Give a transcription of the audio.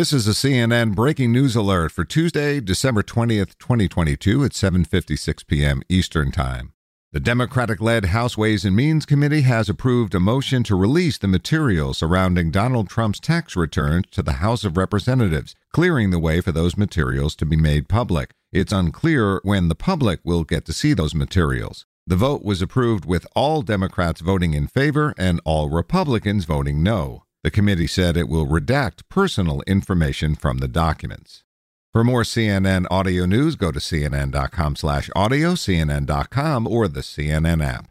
This is a CNN breaking news alert for Tuesday, December 20th, 2022 at 7:56 p.m. Eastern Time. The Democratic-led House Ways and Means Committee has approved a motion to release the material surrounding Donald Trump's tax returns to the House of Representatives, clearing the way for those materials to be made public. It's unclear when the public will get to see those materials. The vote was approved with all Democrats voting in favor and all Republicans voting no. The committee said it will redact personal information from the documents. For more CNN audio news, go to cnn.com/audio, cnn.com, or the CNN app.